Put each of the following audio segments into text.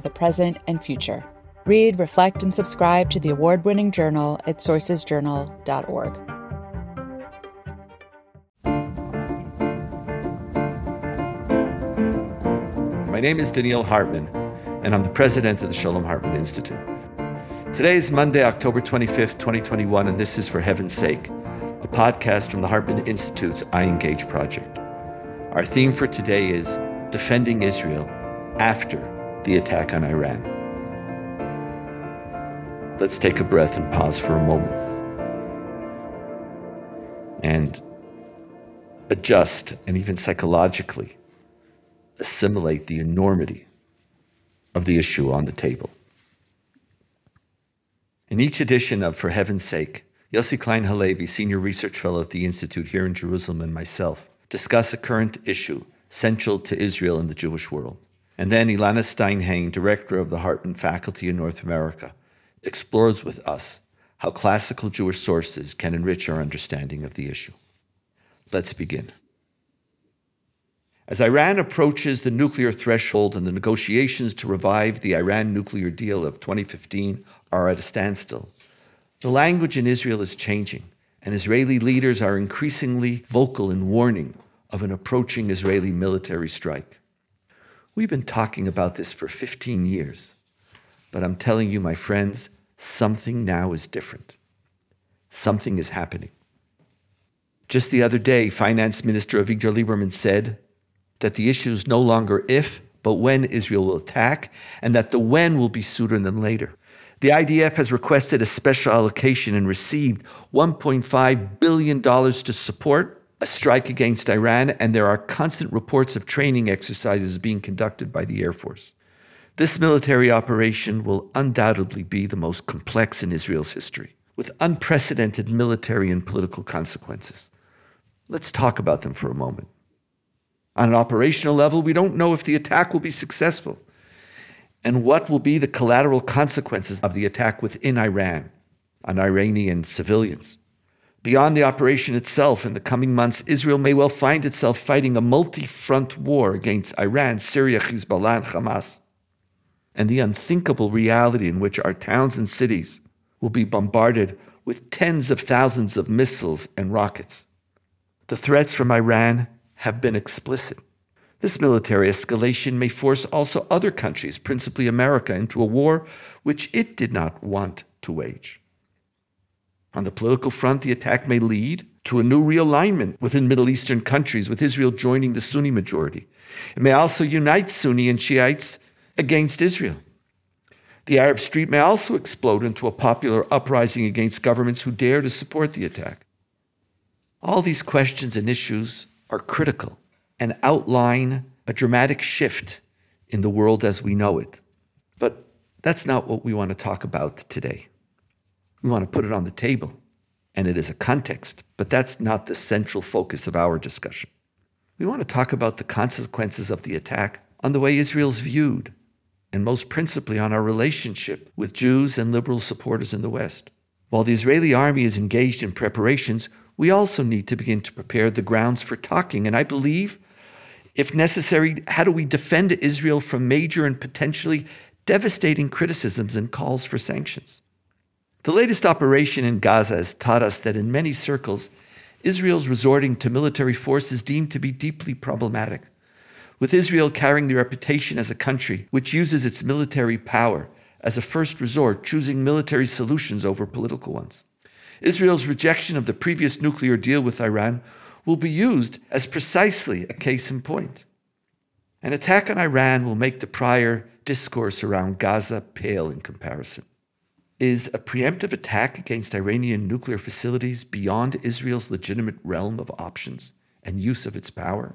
the present and future. Read, reflect, and subscribe to the award winning journal at sourcesjournal.org. My name is Donniel Hartman, and I'm the president of the Shalom Hartman Institute. Today is Monday, October 25th, 2021, and this is For Heaven's Sake, a podcast from the Hartman Institute's iEngage project. Our theme for today is Defending Israel after the attack on Iran. Let's take a breath and pause for a moment and adjust and even psychologically assimilate the enormity of the issue on the table. In each edition of For Heaven's Sake, Yossi Klein Halevi, Senior Research Fellow at the Institute here in Jerusalem, and myself discuss a current issue central to Israel and the Jewish world. And then Elana Stein Hain, Director of the Hartman Faculty in North America, explores with us how classical Jewish sources can enrich our understanding of the issue. Let's begin. As Iran approaches the nuclear threshold and the negotiations to revive the Iran nuclear deal of 2015 are at a standstill, the language in Israel is changing, and Israeli leaders are increasingly vocal in warning of an approaching Israeli military strike. We've been talking about this for 15 years, but I'm telling you, my friends, something now is different. Something is happening. Just the other day, Finance Minister Avigdor Lieberman said that the issue is no longer if, but when Israel will attack, and that the when will be sooner than later. The IDF has requested a special allocation and received $1.5 billion to support a strike against Iran, and there are constant reports of training exercises being conducted by the Air Force. This military operation will undoubtedly be the most complex in Israel's history, with unprecedented military and political consequences. Let's talk about them for a moment. On an operational level, we don't know if the attack will be successful and what will be the collateral consequences of the attack within Iran on Iranian civilians. Beyond the operation itself, in the coming months, Israel may well find itself fighting a multi front war against Iran, Syria, Hezbollah, and Hamas. And the unthinkable reality in which our towns and cities will be bombarded with tens of thousands of missiles and rockets. The threats from Iran have been explicit. This military escalation may force also other countries, principally America, into a war which it did not want to wage. On the political front, the attack may lead to a new realignment within Middle Eastern countries, with Israel joining the Sunni majority. It may also unite Sunni and Shiites against Israel. The Arab street may also explode into a popular uprising against governments who dare to support the attack. All these questions and issues are critical and outline a dramatic shift in the world as we know it. But that's not what we want to talk about today. We want to put it on the table, and it is a context, but that's not the central focus of our discussion. We want to talk about the consequences of the attack on the way Israel's viewed, and most principally on our relationship with Jews and liberal supporters in the West. While the Israeli army is engaged in preparations, we also need to begin to prepare the grounds for talking. And I believe, if necessary, how do we defend Israel from major and potentially devastating criticisms and calls for sanctions? The latest operation in Gaza has taught us that in many circles, Israel's resorting to military force is deemed to be deeply problematic. With Israel carrying the reputation as a country which uses its military power as a first resort, choosing military solutions over political ones. Israel's rejection of the previous nuclear deal with Iran will be used as precisely a case in point. An attack on Iran will make the prior discourse around Gaza pale in comparison. Is a preemptive attack against Iranian nuclear facilities beyond Israel's legitimate realm of options and use of its power?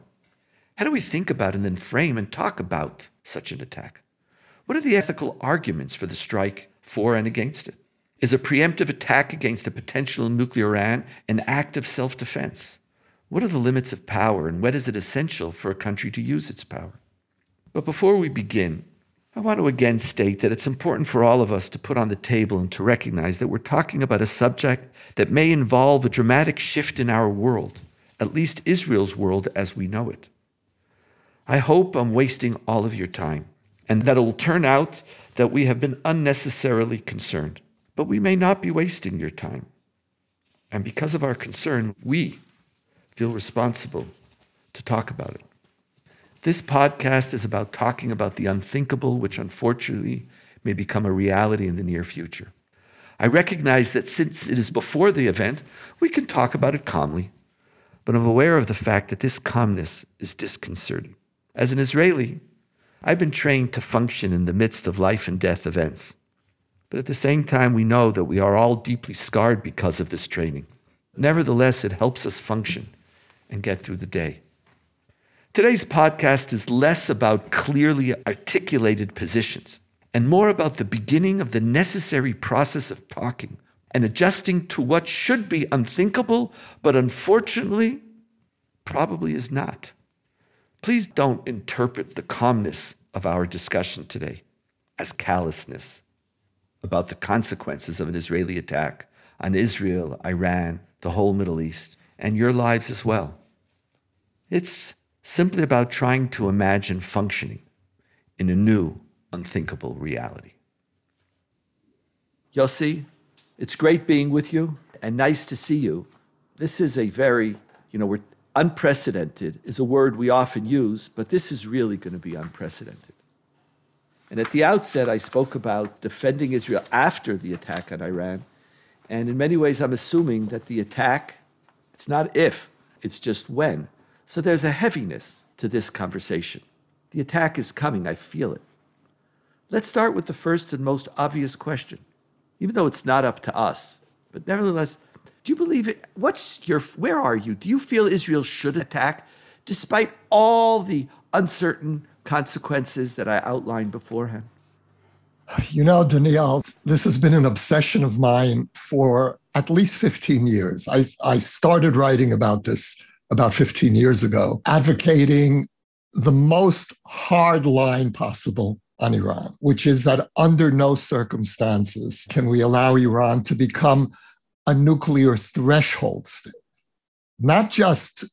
How do we think about and then frame and talk about such an attack? What are the ethical arguments for the strike, for and against it? Is a preemptive attack against a potential nuclear Iran an act of self defense? What are the limits of power, and when is it essential for a country to use its power? But before we begin, I want to again state that it's important for all of us to put on the table and to recognize that we're talking about a subject that may involve a dramatic shift in our world, at least Israel's world as we know it. I hope I'm wasting all of your time and that it will turn out that we have been unnecessarily concerned. But we may not be wasting your time. And because of our concern, we feel responsible to talk about it. This podcast is about talking about the unthinkable, which unfortunately may become a reality in the near future. I recognize that since it is before the event, we can talk about it calmly, but I'm aware of the fact that this calmness is disconcerting. As an Israeli, I've been trained to function in the midst of life and death events. But at the same time, we know that we are all deeply scarred because of this training. Nevertheless, it helps us function and get through the day. Today's podcast is less about clearly articulated positions and more about the beginning of the necessary process of talking and adjusting to what should be unthinkable, but unfortunately, probably is not. Please don't interpret the calmness of our discussion today as callousness about the consequences of an Israeli attack on Israel, Iran, the whole Middle East, and your lives as well. It's simply about trying to imagine functioning in a new, unthinkable reality. Yossi, it's great being with you and nice to see you. This is a very, you know, we're unprecedented is a word we often use, but this is really going to be unprecedented. And at the outset, I spoke about defending Israel after the attack on Iran. And in many ways, I'm assuming that the attack, it's not if, it's just when. So there's a heaviness to this conversation. The attack is coming, I feel it. Let's start with the first and most obvious question, even though it's not up to us. But nevertheless, do you believe it? What's your, where are you? Do you feel Israel should attack despite all the uncertain consequences that I outlined beforehand? You know, Donniel, this has been an obsession of mine for at least 15 years. I, I started writing about this about 15 years ago, advocating the most hard line possible on Iran, which is that under no circumstances can we allow Iran to become a nuclear threshold state. Not just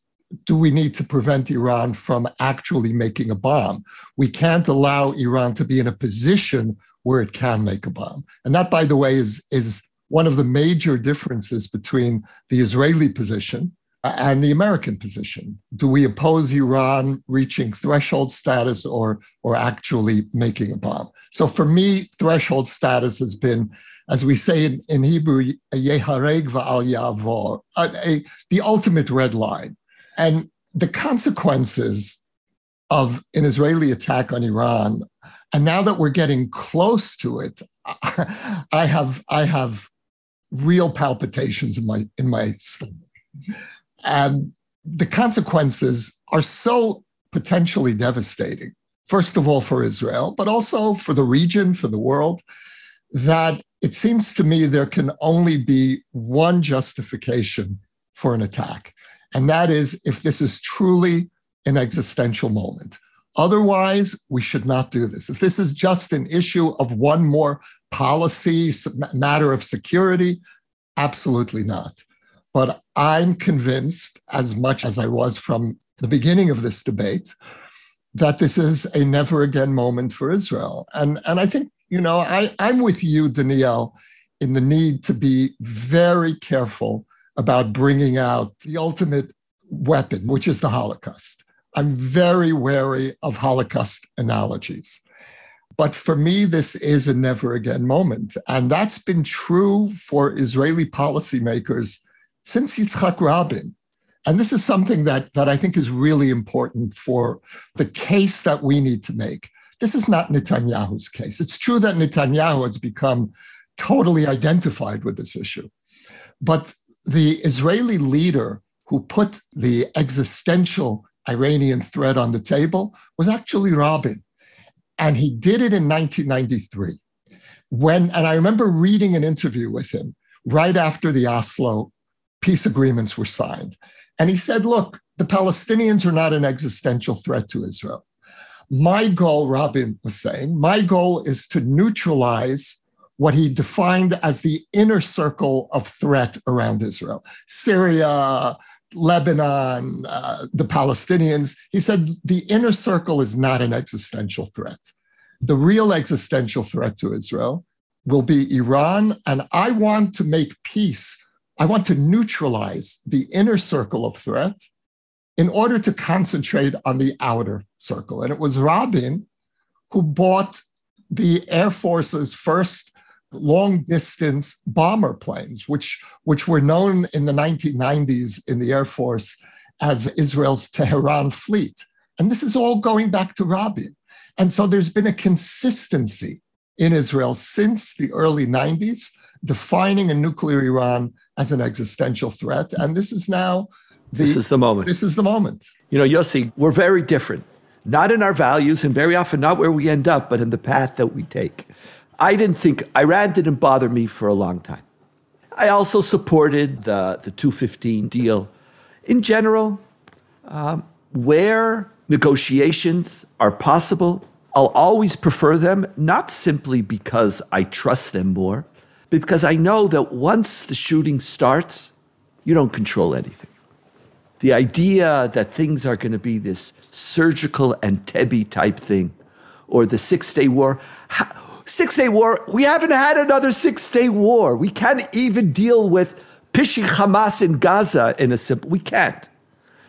do we need to prevent Iran from actually making a bomb? We can't allow Iran to be in a position where it can make a bomb. And that, by the way, is, is one of the major differences between the Israeli position and the American position. Do we oppose Iran reaching threshold status or, or actually making a bomb? So for me, threshold status has been, as we say in, in Hebrew, yehareg va'al yavor, the ultimate red line. And the consequences of an Israeli attack on Iran, and now that we're getting close to it, I have I have real palpitations in my in my stomach. And the consequences are so potentially devastating. First of all, for Israel, but also for the region, for the world, that it seems to me there can only be one justification for an attack, and that is if this is truly an existential moment. Otherwise, we should not do this. If this is just an issue of one more policy, matter of security, absolutely not. But I'm convinced, as much as I was from the beginning of this debate, that this is a never again moment for Israel. And, and I think, you know, I, I'm with you, Donniel, in the need to be very careful about bringing out the ultimate weapon, which is the Holocaust. I'm very wary of Holocaust analogies. But for me, this is a never again moment. And that's been true for Israeli policymakers since Yitzhak Rabin. And this is something that, that I think is really important for the case that we need to make. This is not Netanyahu's case. It's true that Netanyahu has become totally identified with this issue. But the Israeli leader who put the existential Iranian threat on the table was actually Rabin. And he did it in 1993. When, and I remember reading an interview with him right after the Oslo peace agreements were signed. And he said, look, the Palestinians are not an existential threat to Israel. My goal, Rabin was saying, my goal is to neutralize what he defined as the inner circle of threat around Israel Syria, Lebanon, uh, the Palestinians. He said the inner circle is not an existential threat. The real existential threat to Israel will be Iran. And I want to make peace. I want to neutralize the inner circle of threat in order to concentrate on the outer circle. And it was Rabin who bought the Air Force's first long distance bomber planes, which, which were known in the 1990s in the Air Force as Israel's Tehran fleet. And this is all going back to Rabin. And so there's been a consistency in Israel since the early 90s, defining a nuclear Iran as an existential threat. And this is now the, this is the moment. This is the moment. You know, Yossi, we're very different, not in our values and very often not where we end up, but in the path that we take. I didn't think Iran didn't bother me for a long time. I also supported the, the 215 deal. In general, um, where negotiations are possible, I'll always prefer them, not simply because I trust them more, because I know that once the shooting starts, you don't control anything. The idea that things are going to be this surgical and Entebbe type thing, or the Six Day War. Six Day War, we haven't had another Six Day War. We can't even deal with pishing Hamas in Gaza in a simple, we can't.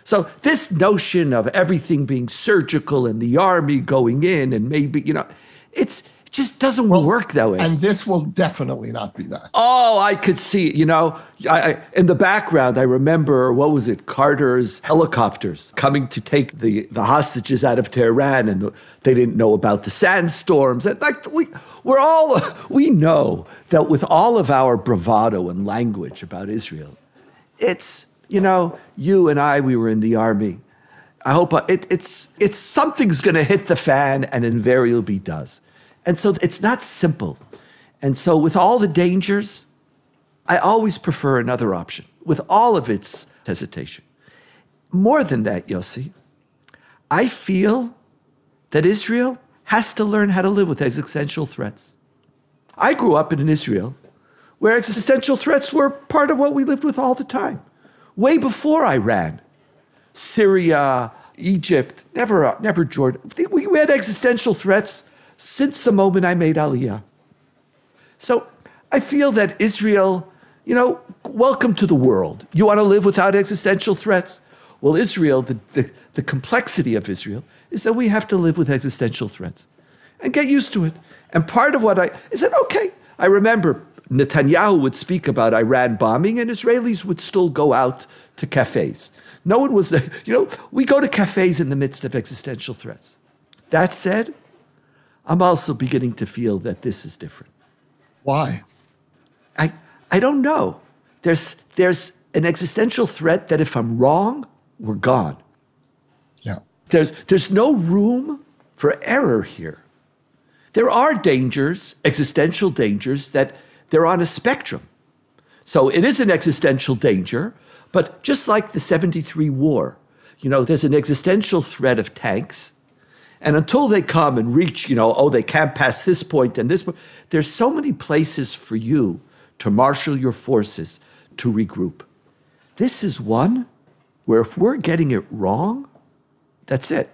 So this notion of everything being surgical and the army going in and maybe, you know, it's it just doesn't well, work that way. And this will definitely not be that. Oh, I could see, you know, I, I, in the background, I remember, what was it, Carter's helicopters coming to take the, the hostages out of Tehran and the, they didn't know about the sandstorms. Like we, we're all, we know that with all of our bravado and language about Israel, it's, you know, you and I, we were in the army. I hope it, it's, it's something's going to hit the fan and invariably does. And so it's not simple. And so, with all the dangers, I always prefer another option, with all of its hesitation. More than that, Yossi, I feel that Israel has to learn how to live with existential threats. I grew up in an Israel where existential threats were part of what we lived with all the time, way before Iran, Syria, Egypt, never, never Jordan. We had existential threats since the moment I made Aliyah. So I feel that Israel, you know, welcome to the world. You want to live without existential threats? Well, Israel, the, the, the complexity of Israel is that we have to live with existential threats and get used to it. And part of what I is that okay. I remember Netanyahu would speak about Iran bombing, and Israelis would still go out to cafes. No one was, you know, we go to cafes in the midst of existential threats. That said, I'm also beginning to feel that this is different. Why? I, I don't know. There's, there's an existential threat that if I'm wrong, we're gone. Yeah. There's, there's no room for error here. There are dangers, existential dangers, that they're on a spectrum. So it is an existential danger, but just like the 73 war, you know, there's an existential threat of tanks and until they come and reach, you know, oh, they can't pass this point and this point, there's so many places for you to marshal your forces to regroup. This is one where if we're getting it wrong, that's it.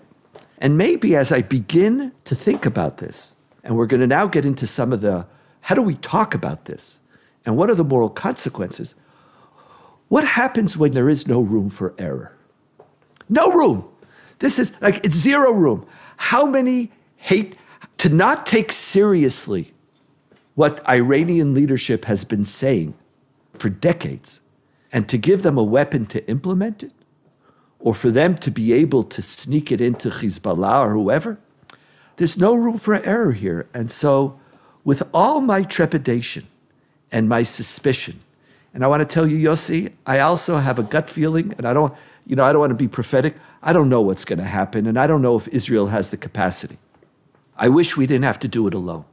And maybe as I begin to think about this, and we're going to now get into some of the how do we talk about this? And what are the moral consequences? What happens when there is no room for error? No room. This is like it's zero room. How many hate to not take seriously what Iranian leadership has been saying for decades and to give them a weapon to implement it or for them to be able to sneak it into Hezbollah or whoever? There's no room for error here. And so, with all my trepidation and my suspicion, and I want to tell you, Yossi, I also have a gut feeling, and I don't, you know, I don't want to be prophetic. I don't know what's going to happen, and I don't know if Israel has the capacity. I wish we didn't have to do it alone.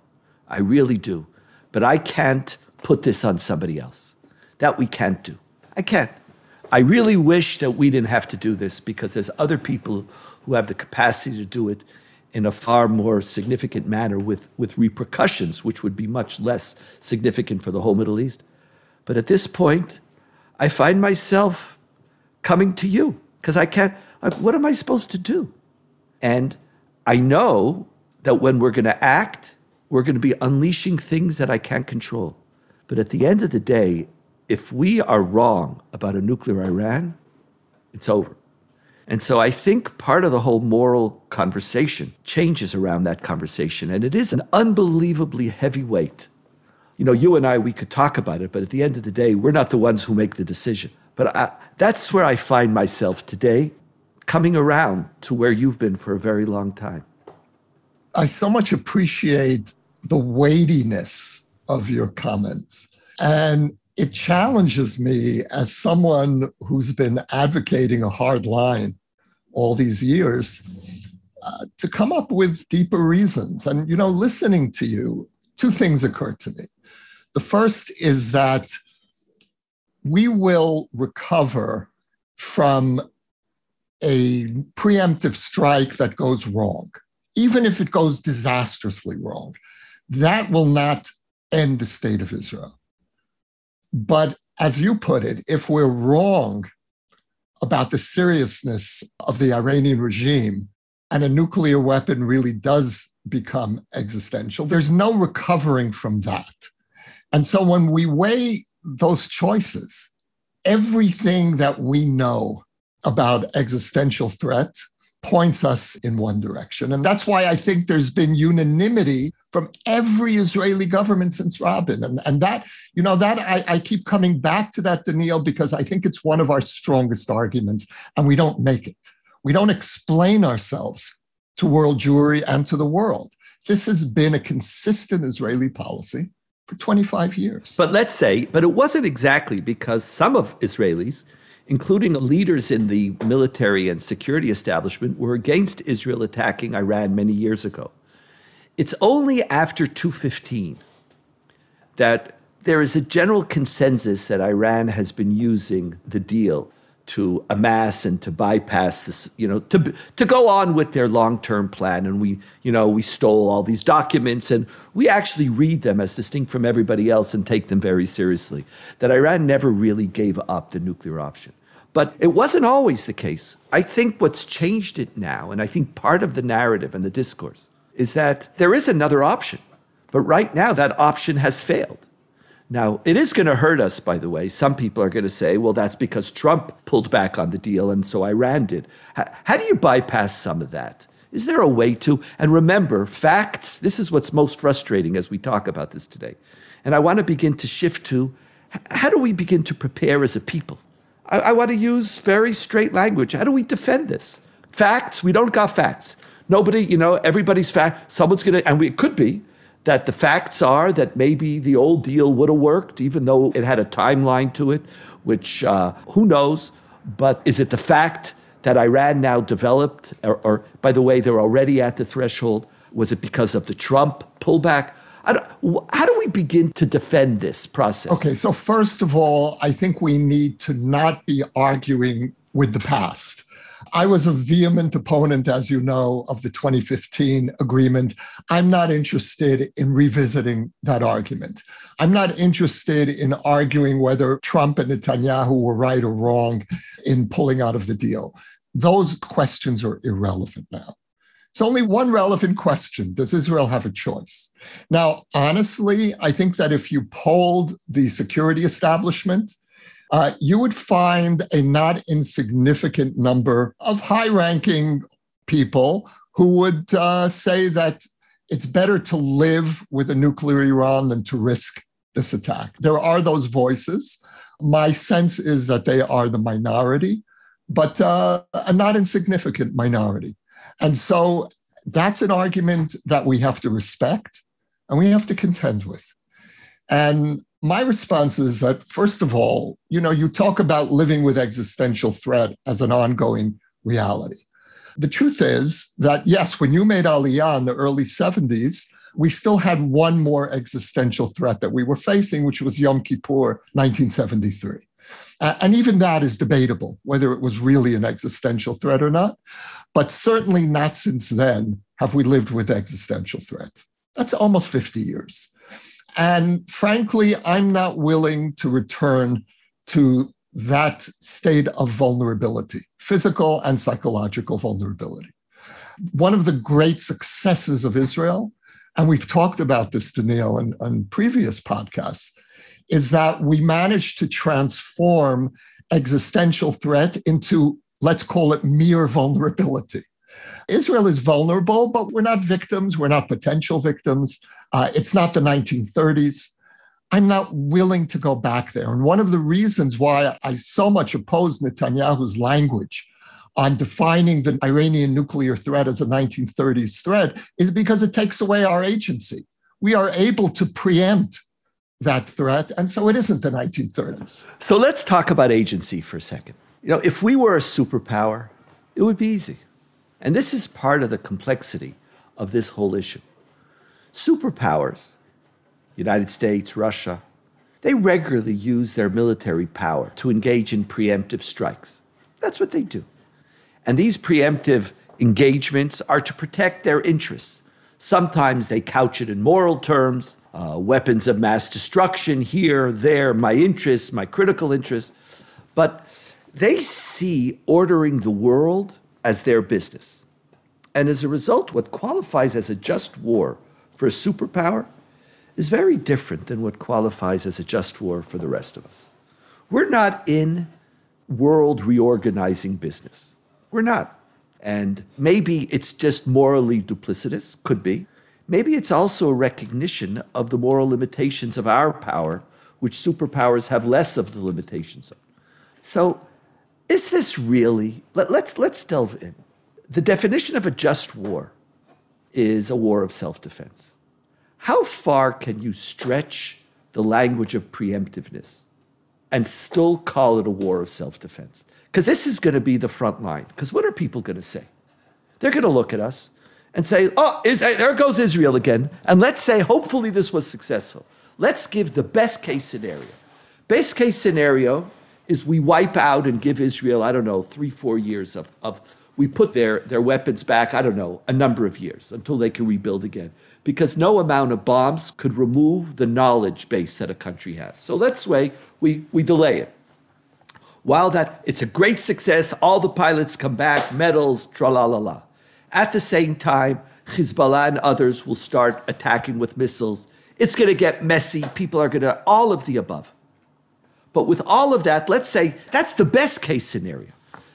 I really do. But I can't put this on somebody else. That we can't do. I can't. I really wish that we didn't have to do this because there's other people who have the capacity to do it in a far more significant manner with, with repercussions, which would be much less significant for the whole Middle East. But at this point, I find myself coming to you because I can't, what am I supposed to do? And I know that when we're going to act, we're going to be unleashing things that I can't control. But at the end of the day, if we are wrong about a nuclear Iran, it's over. And so I think part of the whole moral conversation changes around that conversation. And it is an unbelievably heavy weight. You know, you and I, we could talk about it, but at the end of the day, we're not the ones who make the decision. But I, that's where I find myself today, coming around to where you've been for a very long time. I so much appreciate the weightiness of your comments. And it challenges me as someone who's been advocating a hard line all these years uh, to come up with deeper reasons. And, you know, listening to you, two things occurred to me. The first is that we will recover from a preemptive strike that goes wrong, even if it goes disastrously wrong. That will not end the state of Israel. But as you put it, if we're wrong about the seriousness of the Iranian regime and a nuclear weapon really does become existential, there's no recovering from that. And so when we weigh those choices, everything that we know about existential threat points us in one direction. And that's why I think there's been unanimity from every Israeli government since Rabin. And, and that, you know, that I, I keep coming back to that, Donniel, because I think it's one of our strongest arguments, and we don't make it. We don't explain ourselves to world Jewry and to the world. This has been a consistent Israeli policy for 25 years. But let's say, but it wasn't exactly because some of Israelis including leaders in the military and security establishment, were against Israel attacking Iran many years ago. It's only after 215 that there is a general consensus that Iran has been using the deal to amass and to bypass this, you know, to to go on with their long-term plan. And we, you know, we stole all these documents and we actually read them as distinct from everybody else and take them very seriously. That Iran never really gave up the nuclear option. But it wasn't always the case. I think what's changed it now, and I think part of the narrative and the discourse, is that there is another option. But right now, that option has failed. Now, it is going to hurt us, by the way. Some people are going to say, well, that's because Trump pulled back on the deal and so Iran did. How, how do you bypass some of that? Is there a way to? And remember, facts, this is what's most frustrating as we talk about this today. And I want to begin to shift to how do we begin to prepare as a people? I, I want to use very straight language. How do we defend this? Facts, we don't got facts. Nobody, you know, everybody's fact. Someone's going to, and we, it could be that the facts are that maybe the old deal would have worked, even though it had a timeline to it, which uh, who knows? But is it the fact that Iran now developed, or, or by the way, they're already at the threshold? Was it because of the Trump pullback? how do we begin to defend this process? Okay, so first of all, I think we need to not be arguing with the past. I was a vehement opponent, as you know, of the 2015 agreement. I'm not interested in revisiting that argument. I'm not interested in arguing whether Trump and Netanyahu were right or wrong in pulling out of the deal. Those questions are irrelevant now. It's only one relevant question Does Israel have a choice? Now, honestly, I think that if you polled the security establishment, uh, you would find a not insignificant number of high ranking people who would uh, say that it's better to live with a nuclear Iran than to risk this attack. There are those voices. My sense is that they are the minority, but uh, a not insignificant minority. And so that's an argument that we have to respect and we have to contend with. And my response is that, first of all, you know, you talk about living with existential threat as an ongoing reality. The truth is that, yes, when you made Aliyah in the early 70s, we still had one more existential threat that we were facing, which was Yom Kippur, 1973. Uh, and even that is debatable, whether it was really an existential threat or not. But certainly not since then have we lived with existential threat. That's almost 50 years. And frankly, I'm not willing to return to that state of vulnerability, physical and psychological vulnerability. One of the great successes of Israel, and we've talked about this, Donniel, in, in previous podcasts, is that we managed to transform existential threat into, let's call it mere vulnerability. Israel is vulnerable, but we're not victims. We're not potential victims. Uh, it's not the 1930s. I'm not willing to go back there. And one of the reasons why I so much oppose Netanyahu's language on defining the Iranian nuclear threat as a 1930s threat is because it takes away our agency. We are able to preempt that threat, and so it isn't the 1930s. So let's talk about agency for a second. You know, if we were a superpower, it would be easy. And this is part of the complexity of this whole issue. Superpowers, United States, Russia, they regularly use their military power to engage in preemptive strikes. That's what they do. And these preemptive engagements are to protect their interests. Sometimes they couch it in moral terms, uh, weapons of mass destruction here, there, my interests, my critical interests. But they see ordering the world as their business. And as a result, what qualifies as a just war for a superpower is very different than what qualifies as a just war for the rest of us. We're not in world reorganizing business. We're not. And maybe it's just morally duplicitous, could be. Maybe it's also a recognition of the moral limitations of our power, which superpowers have less of the limitations of. So is this really, let, let's, let's delve in. The definition of a just war is a war of self defense. How far can you stretch the language of preemptiveness and still call it a war of self defense? Because this is going to be the front line. Because what are people going to say? They're going to look at us and say, oh, is, there goes Israel again. And let's say, hopefully, this was successful. Let's give the best case scenario. Best case scenario is we wipe out and give Israel, I don't know, three, four years of, of we put their, their weapons back, I don't know, a number of years until they can rebuild again. Because no amount of bombs could remove the knowledge base that a country has. So let's say we, we delay it. While that it's a great success, all the pilots come back, medals, tra la la la. At the same time, Hezbollah and others will start attacking with missiles. It's going to get messy. People are going to, all of the above. But with all of that, let's say that's the best case scenario.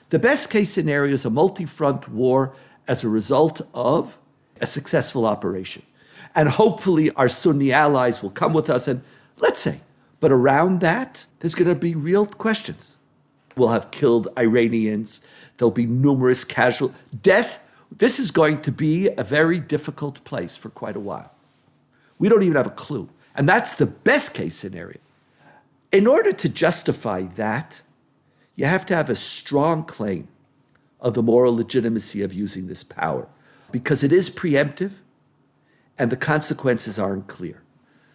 The best case scenario is a multi front war as a result of a successful operation. And hopefully, our Sunni allies will come with us. And let's say, but around that, there's going to be real questions. We'll have killed Iranians, there'll be numerous casual death. This is going to be a very difficult place for quite a while. We don't even have a clue. And that's the best case scenario. In order to justify that, you have to have a strong claim of the moral legitimacy of using this power because it is preemptive and the consequences aren't clear.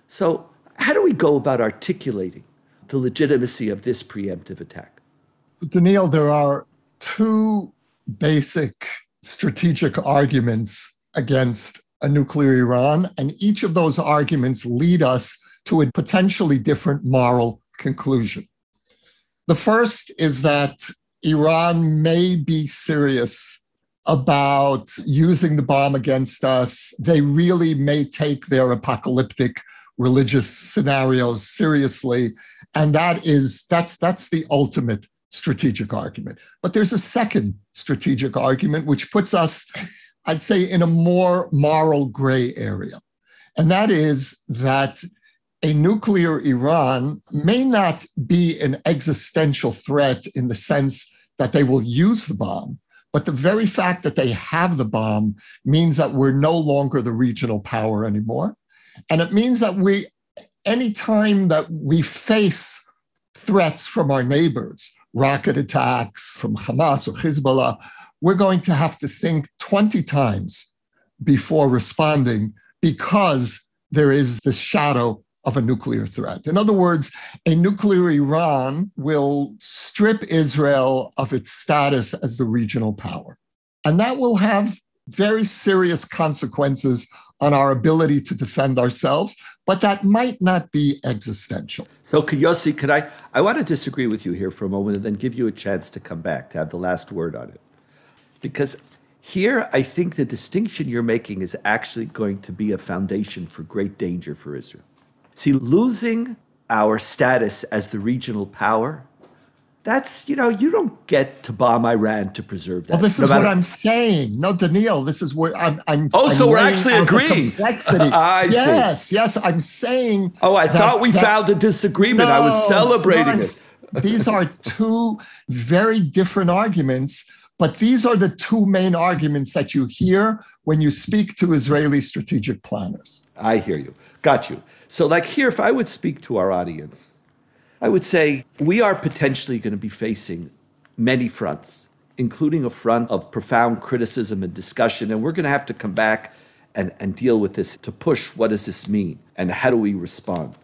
So, how do we go about articulating the legitimacy of this preemptive attack? Donniel, there are two basic strategic arguments against a nuclear Iran, and each of those arguments lead us to a potentially different moral conclusion. The first is that Iran may be serious about using the bomb against us. They really may take their apocalyptic religious scenarios seriously. And that is that's that's the ultimate strategic argument. But there's a second strategic argument which puts us, I'd say, in a more moral gray area. And that is that a nuclear Iran may not be an existential threat in the sense that they will use the bomb, but the very fact that they have the bomb means that we're no longer the regional power anymore. And it means that we, anytime that we face threats from our neighbors, rocket attacks from Hamas or Hezbollah, we're going to have to think 20 times before responding because there is the shadow of a nuclear threat. In other words, a nuclear Iran will strip Israel of its status as the regional power. And that will have very serious consequences on our ability to defend ourselves, but that might not be existential. So, Yossi, could I? I want to disagree with you here for a moment and then give you a chance to come back to have the last word on it. Because here, I think the distinction you're making is actually going to be a foundation for great danger for Israel. See, losing our status as the regional power, that's, you know, you don't get to bomb Iran to preserve that. Well, this no is matter- what I'm saying. No, Donniel, this is what I'm. I'm oh, I'm so we're actually agreeing. Complexity. I yes, see. yes, I'm saying. Oh, I that, thought we that, found a disagreement. No, I was celebrating no, it. these are two very different arguments, but these are the two main arguments that you hear when you speak to Israeli strategic planners. I hear you. Got you. So, like here, if I would speak to our audience, I would say we are potentially going to be facing many fronts, including a front of profound criticism and discussion. And we're going to have to come back and, and deal with this to push what does this mean and how do we respond.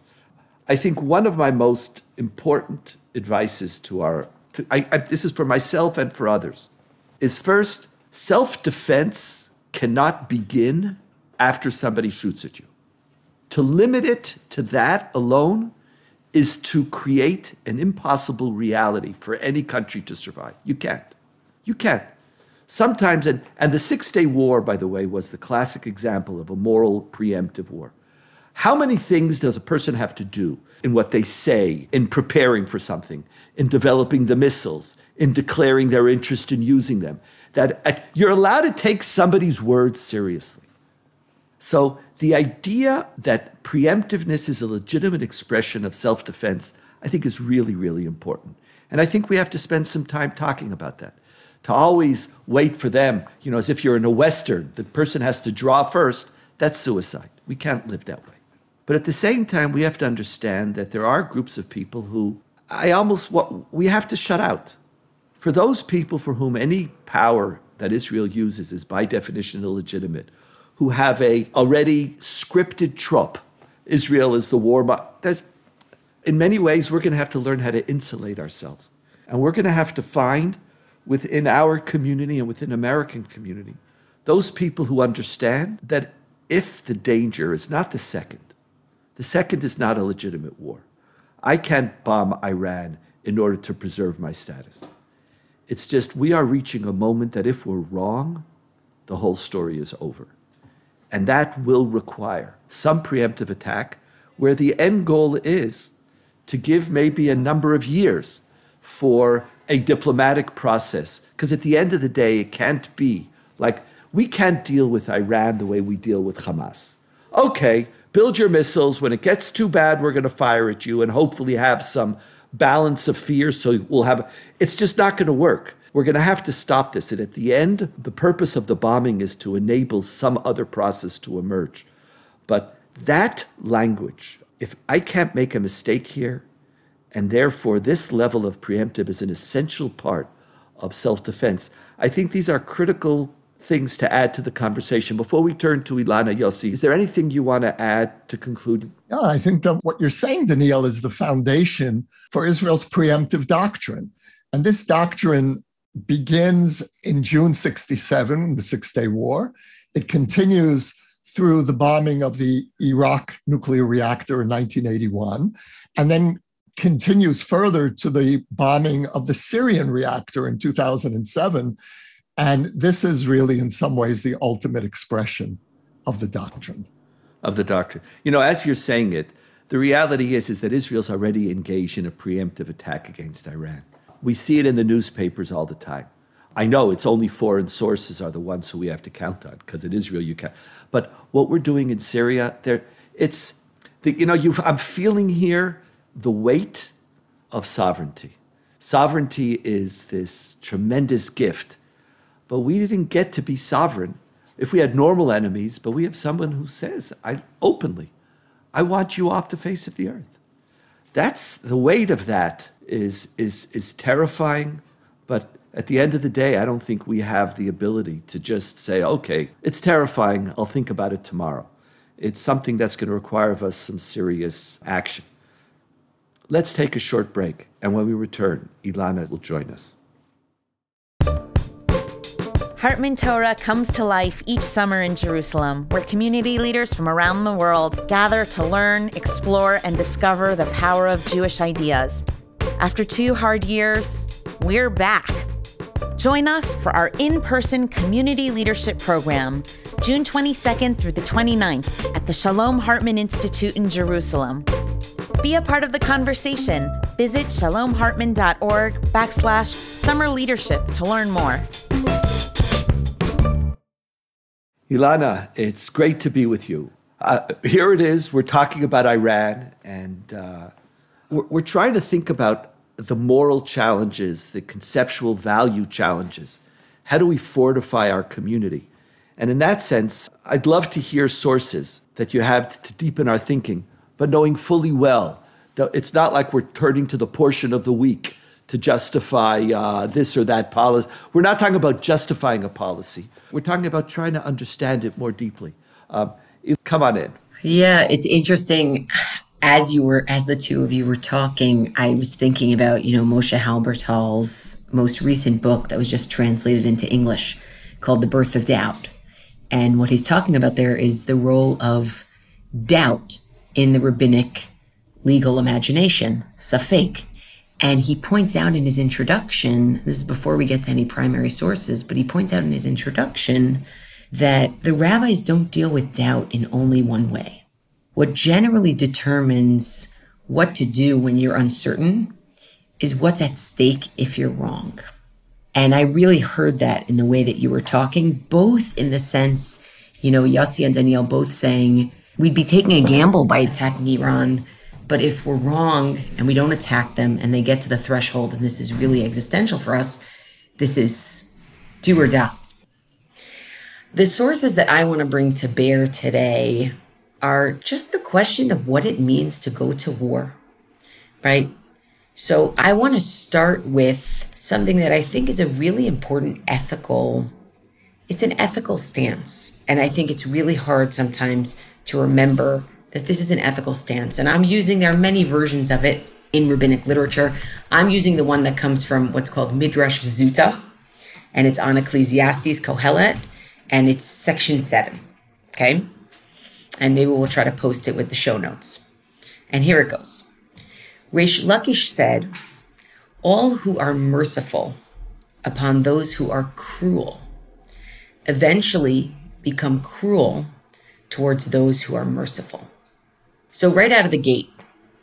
I think one of my most important advices to our, to, I, I, this is for myself and for others, is first, self defense cannot begin after somebody shoots at you. To limit it to that alone is to create an impossible reality for any country to survive. You can't. You can't. Sometimes, and, and the Six Day War, by the way, was the classic example of a moral preemptive war. How many things does a person have to do in what they say, in preparing for something, in developing the missiles, in declaring their interest in using them, that you're allowed to take somebody's words seriously? So the idea that preemptiveness is a legitimate expression of self defense, I think, is really, really important. And I think we have to spend some time talking about that. To always wait for them, you know, as if you're in a Western, the person has to draw first, that's suicide. We can't live that way. But at the same time, we have to understand that there are groups of people who I almost, what we have to shut out. For those people for whom any power that Israel uses is by definition illegitimate, who have a already scripted trope. Israel is the war. There's, in many ways, we're going to have to learn how to insulate ourselves. And we're going to have to find within our community and within American community those people who understand that if the danger is not the second, the second is not a legitimate war. I can't bomb Iran in order to preserve my status. It's just we are reaching a moment that if we're wrong, the whole story is over. And that will require some preemptive attack where the end goal is to give maybe a number of years for a diplomatic process. Because at the end of the day, it can't be like we can't deal with Iran the way we deal with Hamas. Okay, build your missiles. When it gets too bad, we're going to fire at you and hopefully have some balance of fear. So we'll have, it's just not going to work. We're going to have to stop this. And at the end, the purpose of the bombing is to enable some other process to emerge. But that language, if I can't make a mistake here, and therefore this level of preemptive is an essential part of self defense, I think these are critical things to add to the conversation. Before we turn to Elana Yossi, is there anything you want to add to conclude? Yeah, I think that what you're saying, Donniel, is the foundation for Israel's preemptive doctrine. And this doctrine begins in June 67, the Six Day War. It continues through the bombing of the Iraq nuclear reactor in 1981, and then continues further to the bombing of the Syrian reactor in 2007. And this is really, in some ways, the ultimate expression of the doctrine. Of the doctrine. You know, as you're saying it, the reality is, is that Israel's already engaged in a preemptive attack against Iran. We see it in the newspapers all the time. I know it's only foreign sources are the ones who we have to count on because in Israel you can. But what we're doing in Syria, there, it's the, you know I'm feeling here the weight of sovereignty. Sovereignty is this tremendous gift, but we didn't get to be sovereign if we had normal enemies. But we have someone who says, "I openly, I want you off the face of the earth." That's the weight of that is, is, is terrifying, but at the end of the day, I don't think we have the ability to just say, okay, it's terrifying, I'll think about it tomorrow. It's something that's going to require of us some serious action. Let's take a short break, and when we return, Elana will join us. Hartman Torah comes to life each summer in Jerusalem, where community leaders from around the world gather to learn, explore, and discover the power of Jewish ideas. After two hard years, we're back. Join us for our in person community leadership program, June 22nd through the 29th at the Shalom Hartman Institute in Jerusalem. Be a part of the conversation. Visit shalomhartman.org backslash summer leadership to learn more. Elana, it's great to be with you. Uh, here it is. We're talking about Iran, and uh, we're, we're trying to think about the moral challenges, the conceptual value challenges. How do we fortify our community? And in that sense, I'd love to hear sources that you have to deepen our thinking, but knowing fully well that it's not like we're turning to the portion of the week to justify uh, this or that policy. We're not talking about justifying a policy. We're talking about trying to understand it more deeply. Um, come on in. Yeah, it's interesting. As you were, as the two of you were talking, I was thinking about, you know, Moshe Halbertal's most recent book that was just translated into English called The Birth of Doubt. And what he's talking about there is the role of doubt in the rabbinic legal imagination, safek. And he points out in his introduction, this is before we get to any primary sources, but he points out in his introduction that the rabbis don't deal with doubt in only one way. What generally determines what to do when you're uncertain is what's at stake if you're wrong. And I really heard that in the way that you were talking, both in the sense, you know, Yossi and Donniel both saying we'd be taking a gamble by attacking Iran but if we're wrong and we don't attack them and they get to the threshold and this is really existential for us, this is do or die. The sources that I want to bring to bear today are just the question of what it means to go to war, right? So I want to start with something that I think is a really important ethical it's an ethical stance and I think it's really hard sometimes to remember that this is an ethical stance. And I'm using, there are many versions of it in rabbinic literature. I'm using the one that comes from what's called Midrash Zuta, and it's on Ecclesiastes Kohelet, and it's section seven. Okay? And maybe we'll try to post it with the show notes. And here it goes. Reish Lakish said, All who are merciful upon those who are cruel eventually become cruel towards those who are merciful. So, right out of the gate,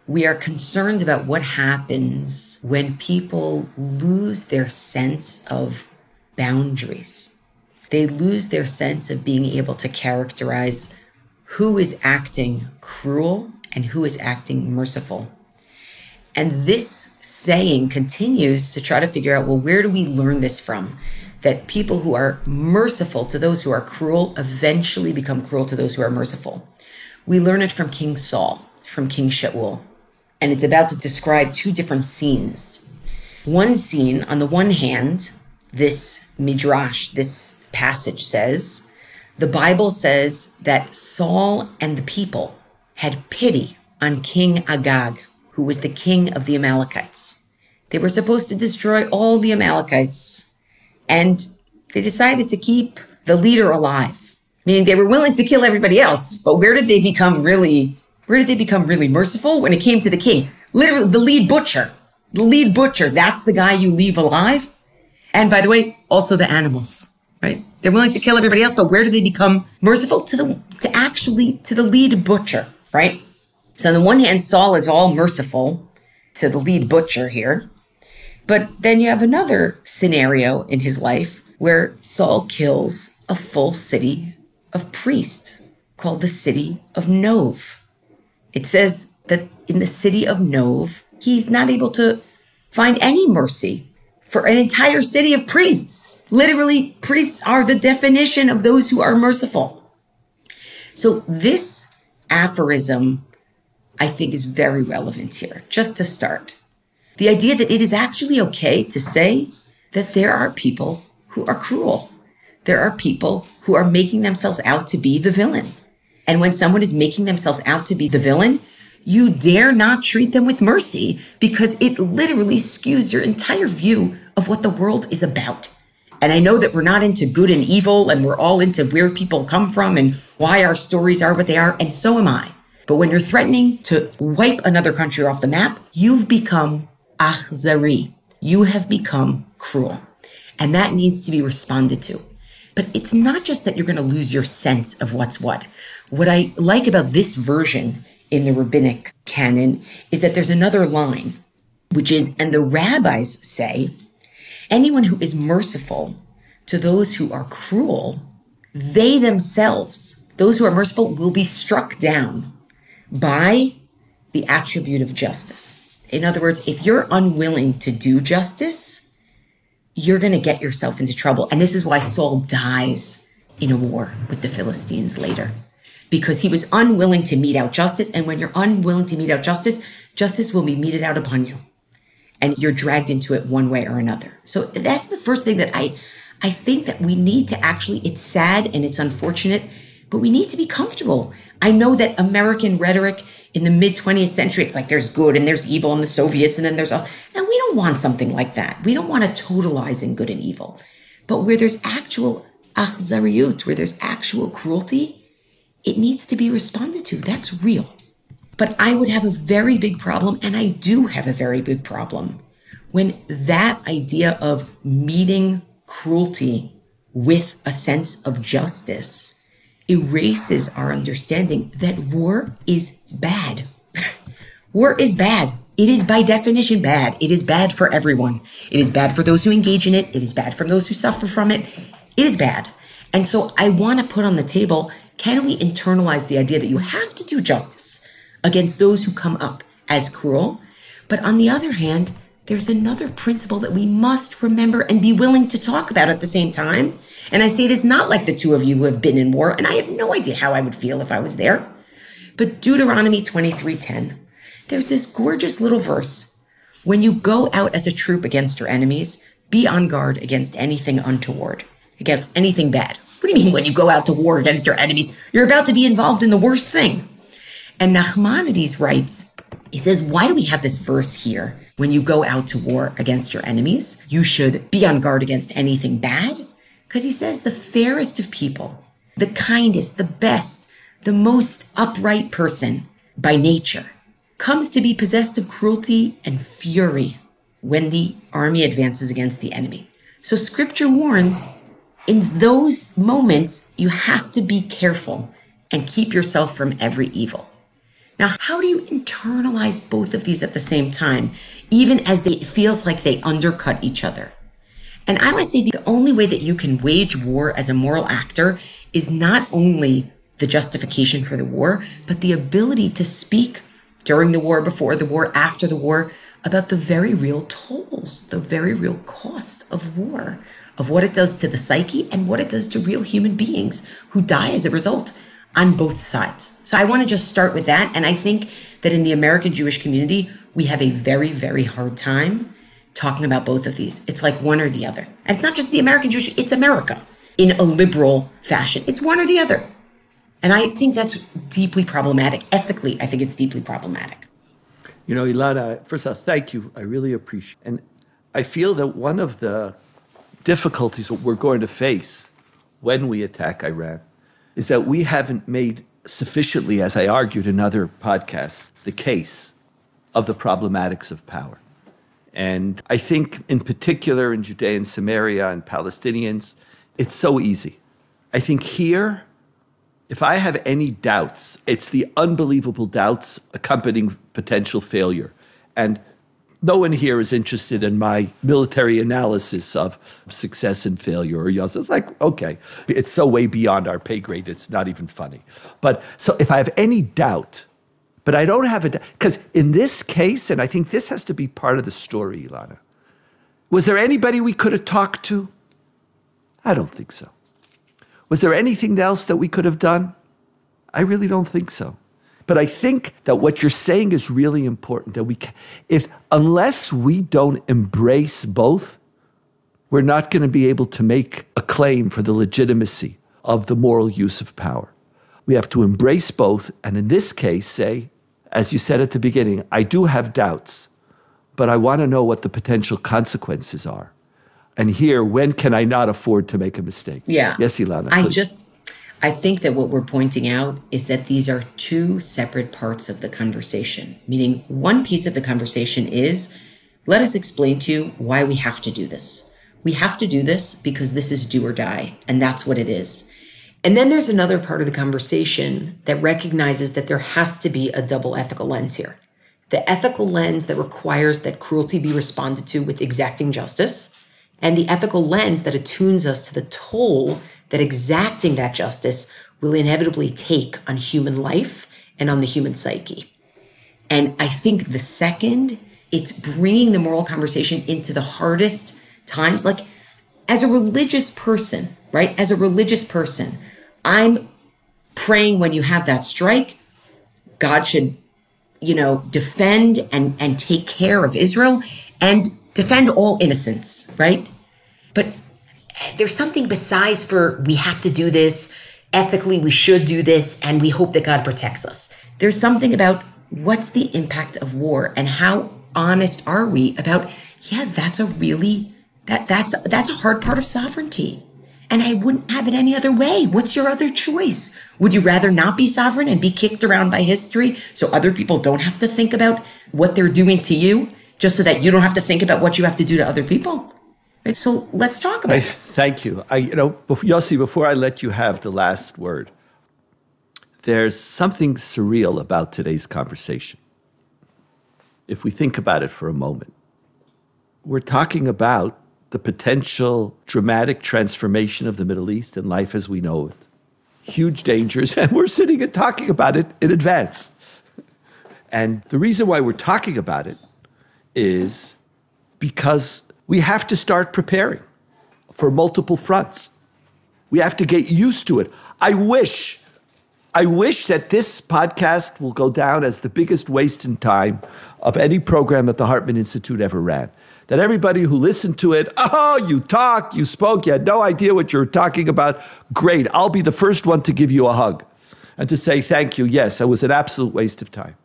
we are concerned about what happens when people lose their sense of boundaries. They lose their sense of being able to characterize who is acting cruel and who is acting merciful. And this saying continues to try to figure out well, where do we learn this from? That people who are merciful to those who are cruel eventually become cruel to those who are merciful. We learn it from King Saul, from King Shaul. And it's about to describe two different scenes. One scene, on the one hand, this midrash, this passage says, the Bible says that Saul and the people had pity on King Agag, who was the king of the Amalekites. They were supposed to destroy all the Amalekites, and they decided to keep the leader alive meaning they were willing to kill everybody else. But where did they become really, where did they become really merciful? When it came to the king, literally the lead butcher, the lead butcher, that's the guy you leave alive. And by the way, also the animals, right? They're willing to kill everybody else, but where do they become merciful? To the, to actually, to the lead butcher, right? So on the one hand, Saul is all merciful to the lead butcher here. But then you have another scenario in his life where Saul kills a full city of priests called the city of Nov. It says that in the city of Nov, he's not able to find any mercy for an entire city of priests. Literally, priests are the definition of those who are merciful. So, this aphorism, I think, is very relevant here. Just to start, The idea that it is actually okay to say that there are people who are cruel. There are people who are making themselves out to be the villain. And when someone is making themselves out to be the villain, you dare not treat them with mercy because it literally skews your entire view of what the world is about. And I know that we're not into good and evil and we're all into where people come from and why our stories are what they are. And so am I. But when you're threatening to wipe another country off the map, you've become achzari. You have become cruel. And that needs to be responded to. But it's not just that you're going to lose your sense of what's what. What I like about this version in the rabbinic canon is that there's another line, which is, and the rabbis say, anyone who is merciful to those who are cruel, they themselves, those who are merciful, will be struck down by the attribute of justice. In other words, if you're unwilling to do justice, you're going to get yourself into trouble. And this is why Saul dies in a war with the Philistines later, because he was unwilling to mete out justice. And when you're unwilling to mete out justice, justice will be meted out upon you. And you're dragged into it one way or another. So that's the first thing that I, I think that we need to actually, it's sad and it's unfortunate, but we need to be comfortable. I know that American rhetoric in the mid 20th century, it's like there's good and there's evil and the Soviets and then there's us. And we don't want something like that. We don't want to totalize in good and evil. But where there's actual achzariut, where there's actual cruelty, it needs to be responded to. That's real. But I would have a very big problem, and I do have a very big problem, when that idea of meeting cruelty with a sense of justice erases our understanding that war is bad. war is bad. It is by definition bad. It is bad for everyone. It is bad for those who engage in it. It is bad for those who suffer from it. It is bad. And so I want to put on the table can we internalize the idea that you have to do justice against those who come up as cruel? But on the other hand, there's another principle that we must remember and be willing to talk about at the same time. And I say this not like the two of you who have been in war, and I have no idea how I would feel if I was there. But Deuteronomy 23:10, there's this gorgeous little verse. When you go out as a troop against your enemies, be on guard against anything untoward, against anything bad. What do you mean when you go out to war against your enemies? You're about to be involved in the worst thing. And Nachmanides writes, he says, Why do we have this verse here? When you go out to war against your enemies, you should be on guard against anything bad. Because he says, the fairest of people, the kindest, the best, the most upright person by nature comes to be possessed of cruelty and fury when the army advances against the enemy. So scripture warns in those moments, you have to be careful and keep yourself from every evil. Now, how do you internalize both of these at the same time, even as they, it feels like they undercut each other? And I to say the only way that you can wage war as a moral actor is not only the justification for the war, but the ability to speak during the war, before the war, after the war, about the very real tolls, the very real cost of war, of what it does to the psyche and what it does to real human beings who die as a result on both sides. So I want to just start with that. And I think that in the American Jewish community, we have a very, very hard time talking about both of these. It's like one or the other. And it's not just the American Jewish, it's America in a liberal fashion. It's one or the other. And I think that's deeply problematic. Ethically, I think it's deeply problematic. You know, Elana, first of all, thank you. I really appreciate And I feel that one of the difficulties that we're going to face when we attack Iran is that we haven't made sufficiently, as I argued in other podcasts, the case of the problematics of power. And I think, in particular, in Judea and Samaria and Palestinians, it's so easy. I think here, if I have any doubts, it's the unbelievable doubts accompanying potential failure. And no one here is interested in my military analysis of success and failure or yes. It's like, okay, it's so way beyond our pay grade, it's not even funny. But so if I have any doubt, but I don't have a doubt, because in this case, and I think this has to be part of the story, Elana, was there anybody we could have talked to? I don't think so. Was there anything else that we could have done? I really don't think so. But I think that what you're saying is really important. That we, if unless we don't embrace both, we're not going to be able to make a claim for the legitimacy of the moral use of power. We have to embrace both, and in this case, say, as you said at the beginning, I do have doubts, but I want to know what the potential consequences are. And here, when can I not afford to make a mistake? Yeah. Yes, Elana. I just, I think that what we're pointing out is that these are two separate parts of the conversation, meaning one piece of the conversation is let us explain to you why we have to do this. We have to do this because this is do or die, and that's what it is. And then there's another part of the conversation that recognizes that there has to be a double ethical lens here. The ethical lens that requires that cruelty be responded to with exacting justice, and the ethical lens that attunes us to the toll that exacting that justice will inevitably take on human life and on the human psyche. And I think the second, it's bringing the moral conversation into the hardest times. Like, as a religious person, right? As a religious person, I'm praying when you have that strike, God should, you know, defend and, and take care of Israel and defend all innocence, right? But there's something besides for we have to do this, ethically, we should do this, and we hope that God protects us. There's something about what's the impact of war and how honest are we about, yeah, that's a really that that's that's a hard part of sovereignty. And I wouldn't have it any other way. What's your other choice? Would you rather not be sovereign and be kicked around by history so other people don't have to think about what they're doing to you, just so that you don't have to think about what you have to do to other people? So let's talk about I, it. Thank you. I, you know, before, Yossi, before I let you have the last word, there's something surreal about today's conversation. If we think about it for a moment, we're talking about the potential dramatic transformation of the Middle East and life as we know it. Huge dangers, and we're sitting and talking about it in advance. And the reason why we're talking about it is because we have to start preparing for multiple fronts. We have to get used to it. I wish, I wish that this podcast will go down as the biggest waste in time of any program that the Hartman Institute ever ran. That everybody who listened to it, oh, you talked, you spoke, you had no idea what you were talking about. Great, I'll be the first one to give you a hug and to say thank you. Yes, it was an absolute waste of time.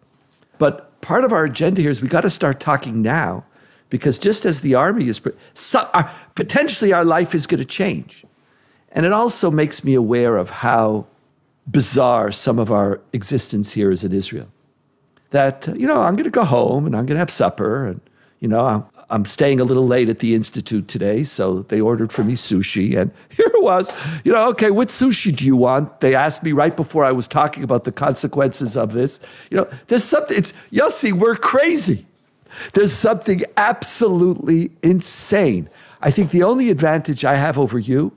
But part of our agenda here is we got to start talking now because just as the army is so, our, potentially our life is going to change. And it also makes me aware of how bizarre some of our existence here is in israel. That uh, you know i'm going to go home and i'm going to have supper and you know I'm, I'm staying a little late at the institute today so they ordered for me sushi and here it was you know okay what sushi do you want? They asked me right before i was talking about the consequences of this. You know there's something it's yossi we're crazy there's something absolutely insane. I think the only advantage I have over you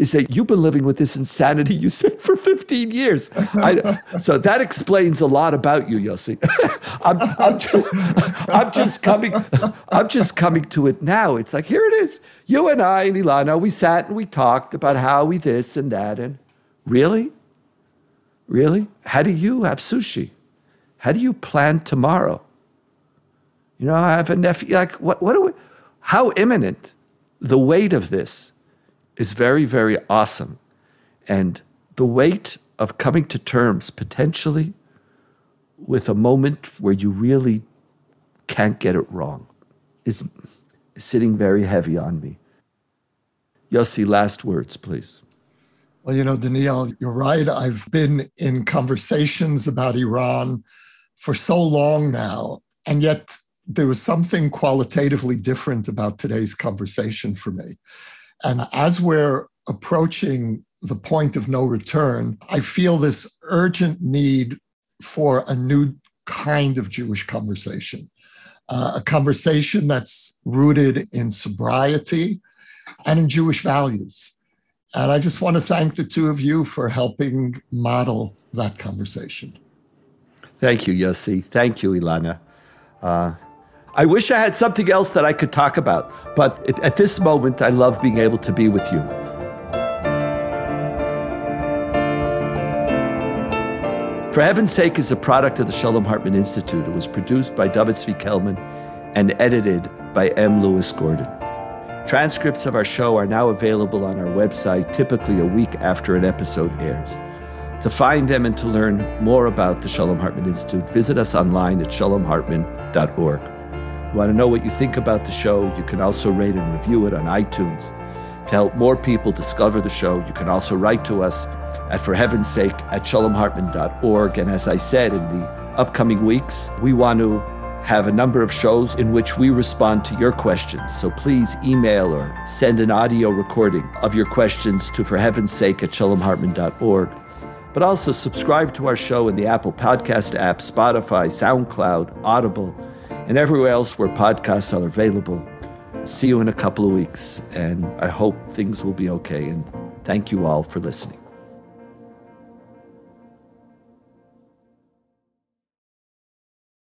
is that you've been living with this insanity you said for 15 years. I, so that explains a lot about you, Yossi. I'm, I'm, just, I'm, just coming. I'm just coming to it now. It's like here it is. You and I and Elana, we sat and we talked about how we this and that. And really, really, how do you have sushi? How do you plan tomorrow? You know, I have a nephew. Like, what, what do we, how imminent? The weight of this is very, very awesome. And the weight of coming to terms potentially with a moment where you really can't get it wrong is, sitting very heavy on me. Yossi, last words, please. Well, you know, Donniel, you're right. I've been in conversations about Iran for so long now, and yet there was something qualitatively different about today's conversation for me. And as we're approaching the point of no return, I feel this urgent need for a new kind of Jewish conversation, uh, a conversation that's rooted in sobriety and in Jewish values. And I just want to thank the two of you for helping model that conversation. Thank you, Yossi. Thank you, Elana. Uh, I wish I had something else that I could talk about, but at this moment, I love being able to be with you. For Heaven's Sake is a product of the Shalom Hartman Institute. It was produced by David Zvi Kelman and edited by M. Lewis Gordon. Transcripts of our show are now available on our website, typically a week after an episode airs. To find them and to learn more about the Shalom Hartman Institute, visit us online at shalomhartman.org. Want to know what you think about the show? You can also rate and review it on iTunes. To help more people discover the show, you can also write to us at For Heaven's Sake at shalomhartman.org. And as I said, in the upcoming weeks, we want to have a number of shows in which we respond to your questions. So please email or send an audio recording of your questions to For Heaven's Sake at shalomhartman.org. But also subscribe to our show in the Apple Podcast app, Spotify, SoundCloud, Audible, and everywhere else where podcasts are available. See you in a couple of weeks, and I hope things will be okay. And thank you all for listening.